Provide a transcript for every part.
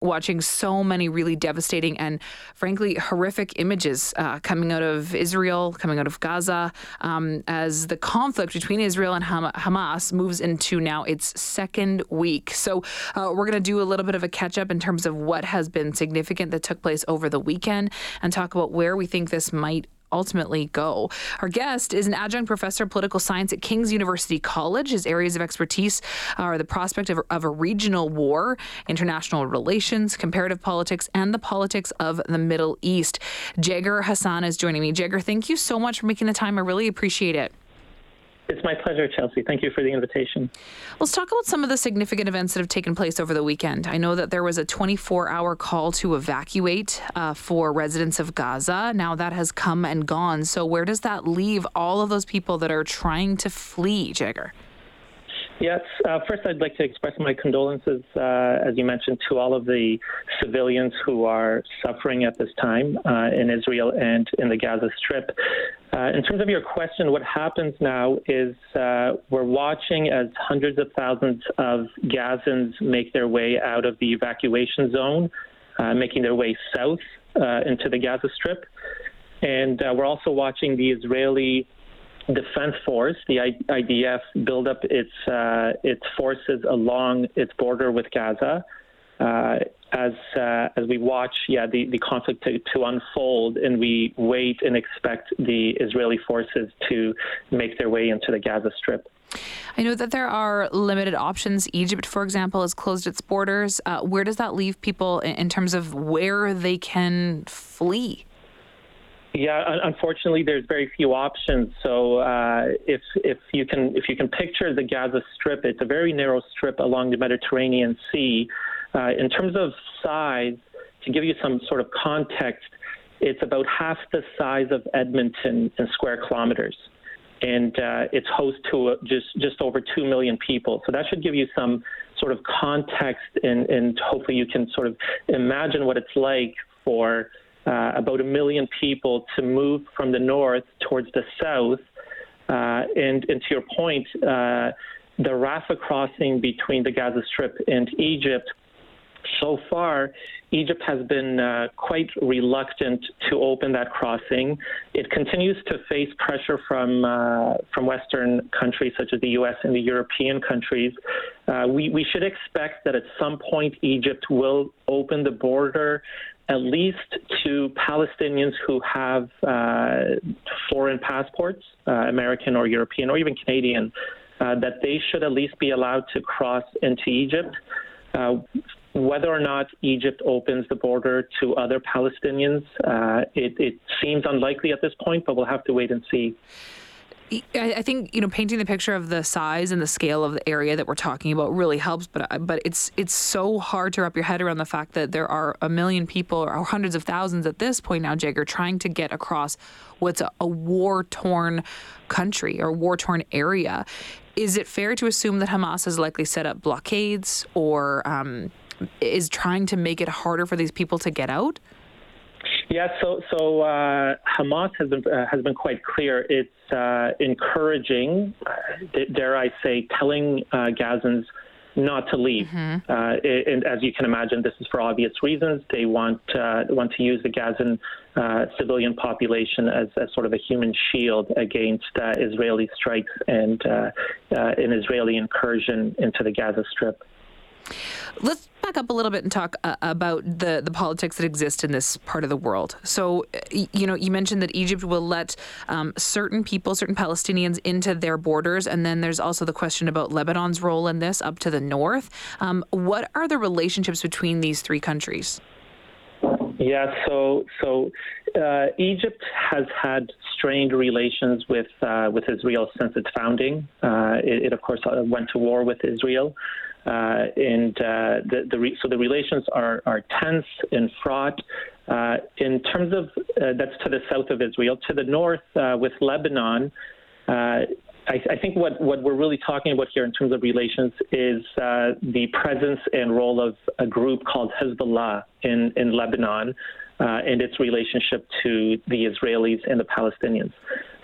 watching so many really devastating and frankly horrific images uh, coming out of Israel, coming out of Gaza, um, as the conflict between Israel and Ham- Hamas moves into now its second week. So uh, we're going to do a little bit of a catch up in terms of what has been significant that took place over the weekend and talk about where we think this might ultimately go. Our guest is an adjunct professor of political science at King's University College. His areas of expertise are the prospect of, of a regional war, international relations, comparative politics, and the politics of the Middle East. Zheger Hassan is joining me. Zheger, thank you so much for making the time. I really appreciate it. It's my pleasure, Chelsea. Thank you for the invitation. Let's talk about some of the significant events that have taken place over the weekend. I know that there was a 24 hour call to evacuate uh, for residents of Gaza. Now that has come and gone. So, where does that leave all of those people that are trying to flee, Zheger? Yes. Uh, first, I'd like to express my condolences, uh, as you mentioned, to all of the civilians who are suffering at this time uh, in Israel and in the Gaza Strip. Uh, in terms of your question, what happens now is uh, we're watching as hundreds of thousands of Gazans make their way out of the evacuation zone, uh, making their way south into the Gaza Strip. And we're also watching the Israeli Defense Force, the IDF, build up its uh, its forces along its border with Gaza. Uh, as uh, as we watch, yeah, the, the conflict to, to unfold, and we wait and expect the Israeli forces to make their way into the Gaza Strip. I know that there are limited options. Egypt, for example, has closed its borders. Uh, where does that leave people in, in terms of where they can flee? Yeah, unfortunately, there's very few options. So uh, if if you can if you can picture the Gaza Strip, it's a very narrow strip along the Mediterranean Sea. Uh, in terms of size, to give you some sort of context, it's about half the size of Edmonton in square kilometers, and uh, it's host to just just over two million people. So that should give you some sort of context, and, and hopefully you can sort of imagine what it's like for uh, about a million people to move from the north towards the south. Uh, and, and, to your point, uh, the Rafah crossing between the Gaza Strip and Egypt, so far, Egypt has been uh, quite reluctant to open that crossing. It continues to face pressure from uh, from Western countries such as the U.S. and the European countries. Uh, we we should expect that at some point Egypt will open the border at least to Palestinians who have uh, foreign passports, uh, American or European or even Canadian, uh, that they should at least be allowed to cross into Egypt. Uh, whether or not Egypt opens the border to other Palestinians, uh, it, it seems unlikely at this point, but we'll have to wait and see. I think you know painting the picture of the size and the scale of the area that we're talking about really helps, but uh, but it's it's so hard to wrap your head around the fact that there are a million people or hundreds of thousands at this point now, Zheger, trying to get across what's a, a war torn country or war torn area. Is it fair to assume that Hamas has likely set up blockades or um, is trying to make it harder for these people to get out? Yeah, so so uh, Hamas has been uh, has been quite clear. It's uh, encouraging, uh, dare I say, telling uh, Gazans not to leave. Mm-hmm. Uh, and as you can imagine, this is for obvious reasons. They want want to use the Gazan civilian population as, as sort of a human shield against Israeli strikes and an Israeli incursion into the Gaza Strip. Let's back up a little bit and talk uh, about the, the politics that exist in this part of the world. So, you know, you mentioned that Egypt will let um, certain people, certain Palestinians, into their borders, and then there's also the question about Lebanon's role in this up to the north. Um, what are the relationships between these three countries? Yeah, so so uh, Egypt has had strained relations with uh, with Israel since its founding. Uh, it, it, of course, uh, went to war with Israel. Uh, and uh, the, the re- so the relations are, are tense and fraught. Uh, in terms of that's to the south of Israel, to the north with Lebanon. I, I, think what, what we're really talking about here in terms of relations is uh, the presence and role of a group called Hezbollah in, in Lebanon uh, and its relationship to the Israelis and the Palestinians.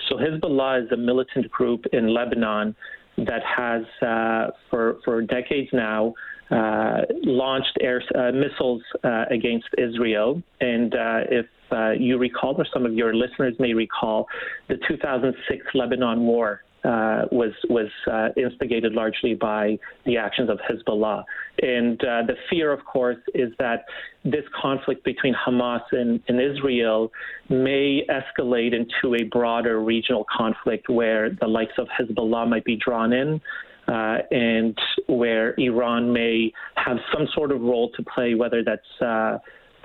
So Hezbollah is a militant group in Lebanon that has, uh, for, for decades now, uh, launched air uh, missiles uh, against Israel. And uh, if uh, you recall, or some of your listeners may recall, the 2006 Lebanon War uh, was was uh, instigated largely by the actions of Hezbollah. And uh, the fear, of course, is that this conflict between Hamas and, and, Israel may escalate into a broader regional conflict where the likes of Hezbollah might be drawn in. Uh, and where Iran may have some sort of role to play, whether that's uh,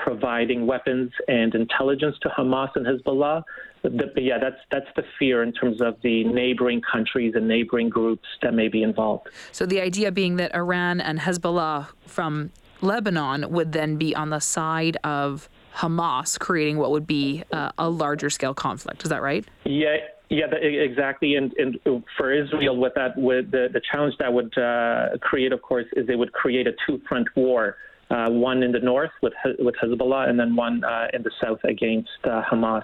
providing weapons and intelligence to Hamas and Hezbollah. But, but yeah, that's that's the fear in terms of the neighboring countries and neighboring groups that may be involved. So the idea being that Iran and Hezbollah from Lebanon would then be on the side of Hamas, creating what would be uh, a larger scale conflict. Is that right? Yeah. Yeah, exactly. And, and for Israel, what that would the, the challenge that would uh, create, of course, is it would create a two front war uh, one in the north with with Hezbollah, and then one uh, in the south against uh, Hamas.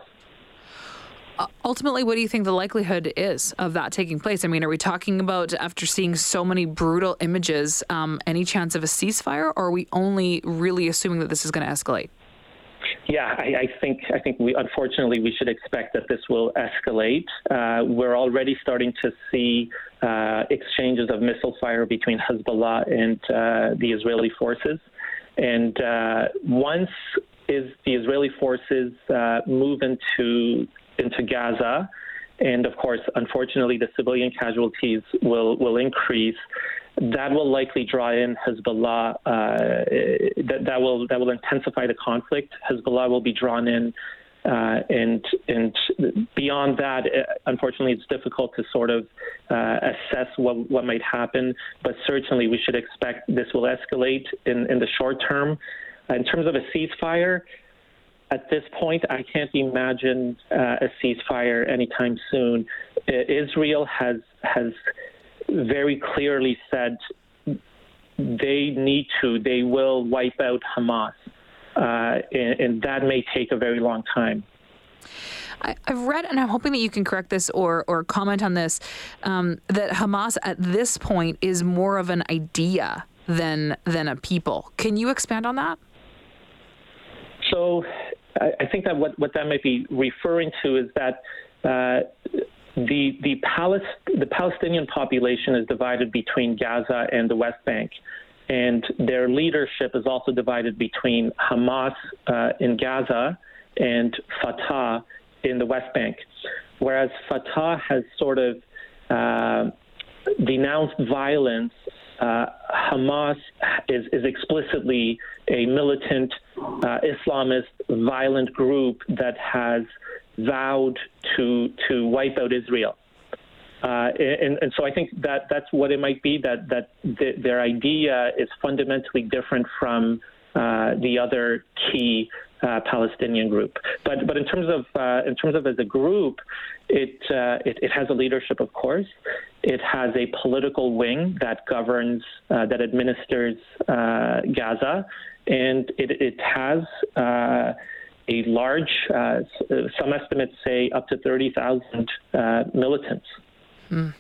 Uh, ultimately, what do you think the likelihood is of that taking place? I mean, are we talking about after seeing so many brutal images, um, any chance of a ceasefire, or are we only really assuming that this is going to escalate? Yeah, I, I, think I think we unfortunately we should expect that this will escalate. Uh, we're already starting to see uh, exchanges of missile fire between Hezbollah and uh, the Israeli forces. And uh, once is the Israeli forces uh, move into into Gaza, and of course, unfortunately, the civilian casualties will will increase. That will likely draw in Hezbollah. Uh, that, that will that will intensify the conflict. Hezbollah will be drawn in. Uh, and and beyond that, uh, unfortunately, it's difficult to sort of uh, assess what what might happen. But certainly, we should expect this will escalate in in the short term. In terms of a ceasefire, at this point, I can't imagine uh, a ceasefire anytime soon. Israel has has very clearly said they need to, they will wipe out Hamas and, and that may take a very long time. I, have read, and I'm hoping that you can correct this or or comment on this, um, that Hamas at this point is more of an idea than than a people. Can you expand on that? So, I, I think that what, what that might be referring to is that. Uh, the the, Palest- the Palestinian population is divided between Gaza and the West Bank and their leadership is also divided between Hamas uh, in Gaza and Fatah in the West Bank. Whereas Fatah has sort of uh, denounced violence, uh, Hamas is, is, explicitly a militant uh, Islamist violent group that has vowed to to wipe out Israel. Uh, and, and, so I think that that's what it might be that that th- their idea is fundamentally different from uh, the other key uh, Palestinian group. But but in terms of uh, in terms of as a group, it, uh, it, it has a leadership, of course. It has a political wing that governs that administers Gaza, and it it has a large, some estimates say up to 30,000 uh, militants. Mm.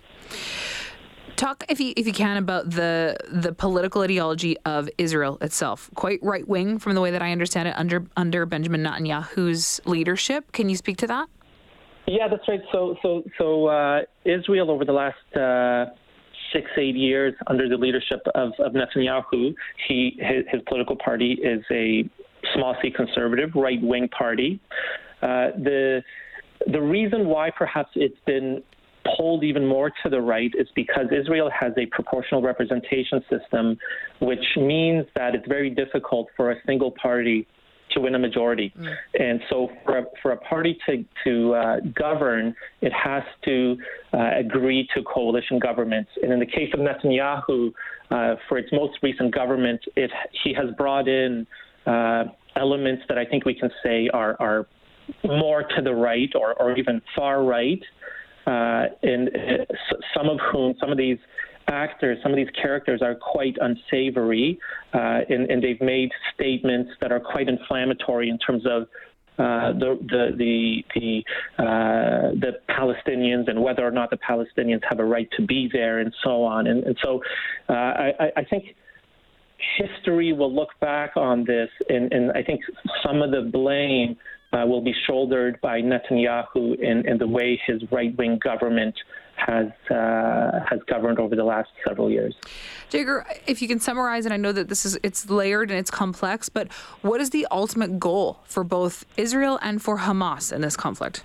Talk, if you if you can, about the the political ideology of Israel itself. Quite right wing, from the way that I understand it, under under Benjamin Netanyahu's leadership. Can you speak to that? Yeah, that's right. So so so uh, Israel over the last uh, six eight years under the leadership of, of Netanyahu, he his, his political party is a small c conservative right wing party. Uh, the the reason why perhaps it's been pulled even more to the right is because Israel has a proportional representation system, which means that it's very difficult for a single party to win a majority. Mm. And so for a, for a party to, to uh, govern, it has to uh, agree to coalition governments. And in the case of Netanyahu, uh, for its most recent government, it, he has brought in uh, elements that I think we can say are, are more to the right or, or even far right uh, and uh, some of whom, some of these actors, some of these characters are quite unsavory, uh, and, and, they've made statements that are quite inflammatory in terms of. Uh, the the the the, uh, the, Palestinians and whether or not the Palestinians have a right to be there and so on and, and so uh, I, I, think history will look back on this, and, and I think some of the blame uh, will be shouldered by Netanyahu in, in the way his right wing government has uh, has governed over the last several years. Zheger, if you can summarize, and I know that this is it's layered and it's complex, but what is the ultimate goal for both Israel and for Hamas in this conflict?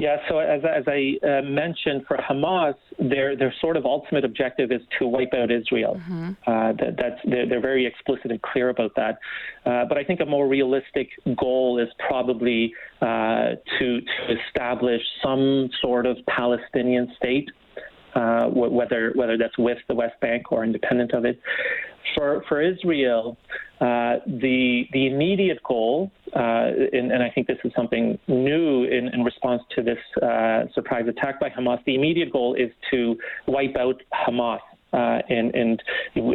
Yeah, so as, as I uh, mentioned, for Hamas, their their sort of ultimate objective is to wipe out Israel. Mm-hmm. Uh, that, that's they're, they're, very explicit and clear about that. Uh, but I think a more realistic goal is probably uh, to to establish some sort of Palestinian state uh, whether whether that's with the West Bank or independent of it. For for Israel, uh, the the immediate goal, uh, and, and, I think this is something new in, in response to this uh, surprise attack by Hamas. The immediate goal is to wipe out Hamas. Uh, and, and,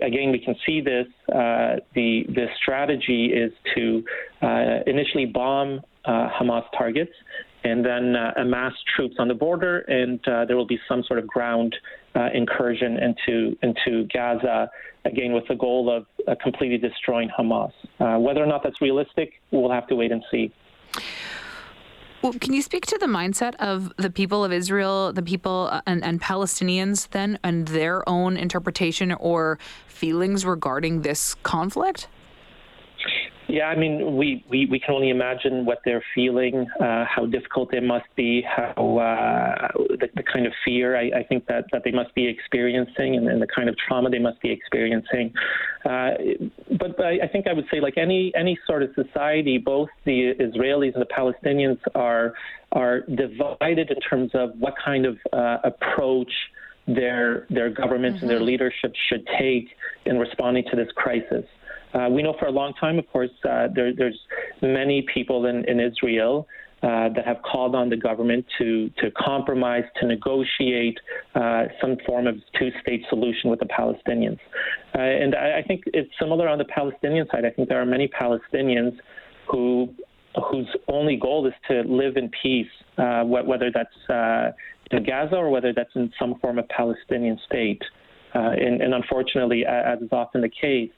again, we can see this. Uh, the the strategy is to initially bomb Hamas targets, and then uh, amass troops on the border, and uh, there will be some sort of ground uh, incursion into into Gaza, again with the goal of uh, completely destroying Hamas. Uh, whether or not that's realistic, we'll have to wait and see. Well, can you speak to the mindset of the people of Israel, the people uh, and, and Palestinians, then, and their own interpretation or feelings regarding this conflict? Yeah, I mean, we, we, we can only imagine what they're feeling, uh, how difficult it must be, how uh, the, the kind of fear I, I think that, that they must be experiencing, and, and the kind of trauma they must be experiencing. Uh, but, but I think I would say, like any any sort of society, both the Israelis and the Palestinians are are divided in terms of what kind of uh, approach their their governments mm-hmm. and their mm-hmm. leadership should take in responding to this crisis. Uh, we know for a long time, of course, uh, there, there's many people in, in Israel uh, that have called on the government to to compromise, to negotiate uh, some form of two-state solution with the Palestinians. Uh, and I, I, think it's similar on the Palestinian side. I think there are many Palestinians who whose only goal is to live in peace, uh, whether that's in Gaza or whether that's in some form of Palestinian state. And, and, unfortunately, as is often the case,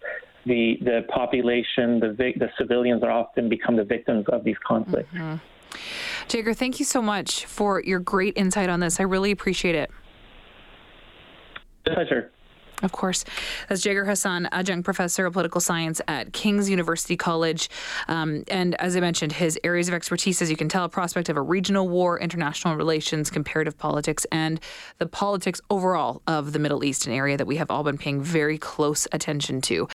the the population, the the civilians are often become the victims of these conflicts. Mm-hmm. Zheger, thank you so much for your great insight on this. I really appreciate it. Pleasure. Of course. That's Zheger Hassan, adjunct professor of political science at King's University College. Um, and as I mentioned, his areas of expertise, as you can tell, a prospect of a regional war, international relations, comparative politics, and the politics overall of the Middle East, an area that we have all been paying very close attention to.